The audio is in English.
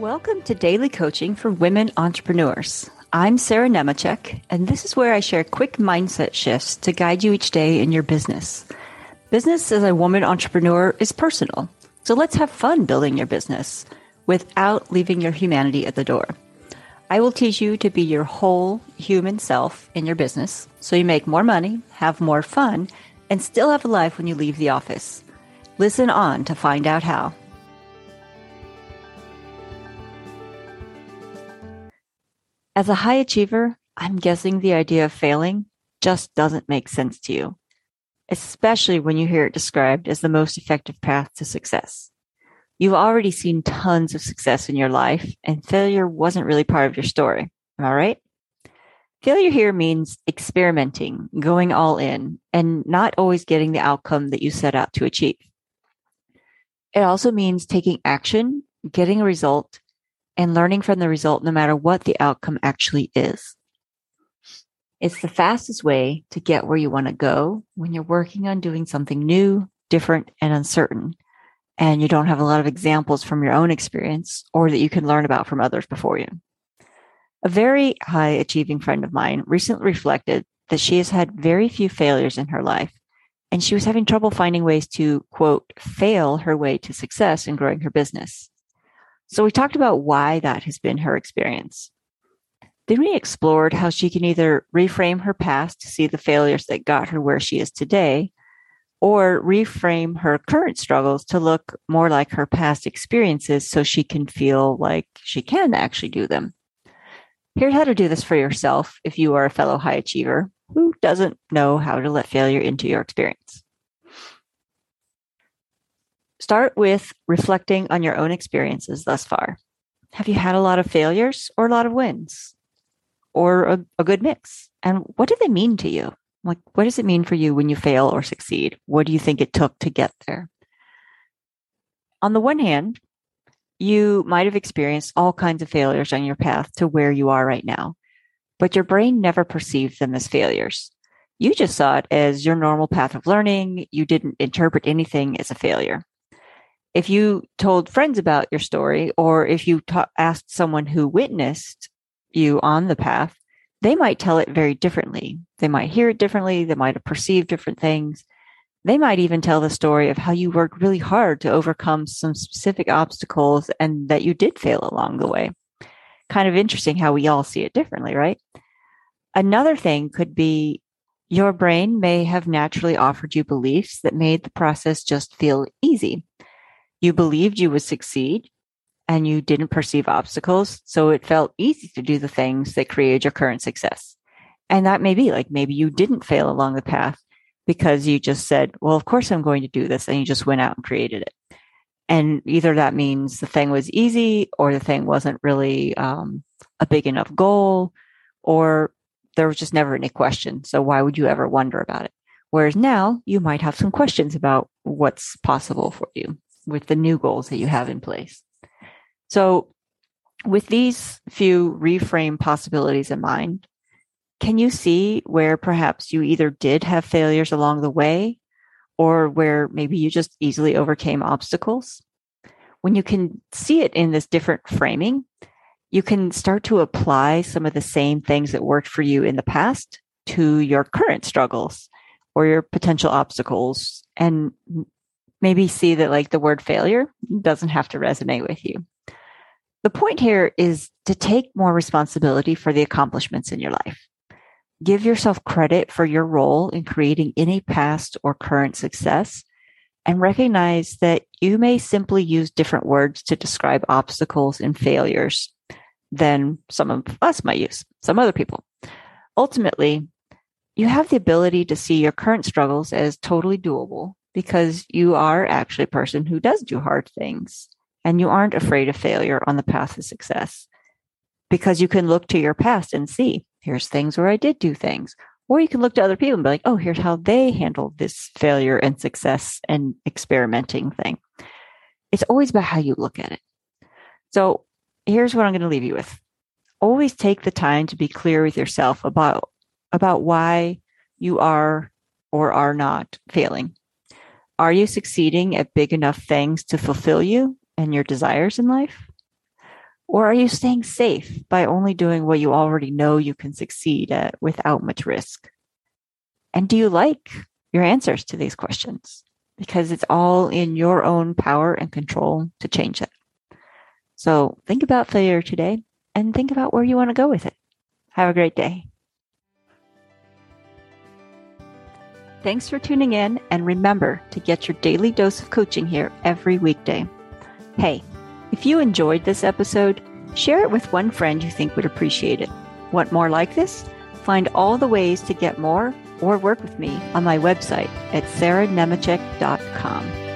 Welcome to Daily Coaching for Women Entrepreneurs. I'm Sarah Nemecek, and this is where I share quick mindset shifts to guide you each day in your business. Business as a woman entrepreneur is personal, so let's have fun building your business without leaving your humanity at the door. I will teach you to be your whole human self in your business so you make more money, have more fun, and still have a life when you leave the office. Listen on to find out how. As a high achiever, I'm guessing the idea of failing just doesn't make sense to you, especially when you hear it described as the most effective path to success. You've already seen tons of success in your life, and failure wasn't really part of your story. Am I right? Failure here means experimenting, going all in, and not always getting the outcome that you set out to achieve. It also means taking action, getting a result, and learning from the result no matter what the outcome actually is. It's the fastest way to get where you want to go when you're working on doing something new, different, and uncertain, and you don't have a lot of examples from your own experience or that you can learn about from others before you. A very high achieving friend of mine recently reflected that she has had very few failures in her life, and she was having trouble finding ways to, quote, fail her way to success in growing her business. So we talked about why that has been her experience. Then we explored how she can either reframe her past to see the failures that got her where she is today, or reframe her current struggles to look more like her past experiences so she can feel like she can actually do them. Here's how to do this for yourself if you are a fellow high achiever who doesn't know how to let failure into your experience. Start with reflecting on your own experiences thus far. Have you had a lot of failures or a lot of wins? Or a, a good mix? And what do they mean to you? Like, what does it mean for you when you fail or succeed? What do you think it took to get there? On the one hand, you might have experienced all kinds of failures on your path to where you are right now, but your brain never perceived them as failures. You just saw it as your normal path of learning. You didn't interpret anything as a failure if you told friends about your story or if you ta- asked someone who witnessed you on the path, they might tell it very differently. They might hear it differently. They might have perceived different things. They might even tell the story of how you worked really hard to overcome some specific obstacles and that you did fail along the way. Kind of interesting how we all see it differently, right? Another thing could be your brain may have naturally offered you beliefs that made the process just feel easy. You believed you would succeed and you didn't perceive obstacles. So it felt easy to do the things that created your current success. And that may be like maybe you didn't fail along the path because you just said, well, of course I'm going to do this. And you just went out and created it. And either that means the thing was easy or the thing wasn't really um, a big enough goal or there was just never any question. So why would you ever wonder about it? Whereas now you might have some questions about what's possible for you with the new goals that you have in place. So, with these few reframe possibilities in mind, can you see where perhaps you either did have failures along the way or where maybe you just easily overcame obstacles? When you can see it in this different framing, you can start to apply some of the same things that worked for you in the past to your current struggles or your potential obstacles and maybe see that like the word failure doesn't have to resonate with you. The point here is to take more responsibility for the accomplishments in your life. Give yourself credit for your role in creating any past or current success and recognize that you may simply use different words to describe obstacles and failures than some of us might use, some other people. Ultimately, you have the ability to see your current struggles as totally doable because you are actually a person who does do hard things and you aren't afraid of failure on the path to success because you can look to your past and see here's things where I did do things. Or you can look to other people and be like, oh, here's how they handled this failure and success and experimenting thing. It's always about how you look at it. So here's what I'm going to leave you with. Always take the time to be clear with yourself about, about why you are or are not failing are you succeeding at big enough things to fulfill you and your desires in life? Or are you staying safe by only doing what you already know you can succeed at without much risk? And do you like your answers to these questions? Because it's all in your own power and control to change it. So think about failure today and think about where you want to go with it. Have a great day. Thanks for tuning in, and remember to get your daily dose of coaching here every weekday. Hey, if you enjoyed this episode, share it with one friend you think would appreciate it. Want more like this? Find all the ways to get more or work with me on my website at sarahnemecek.com.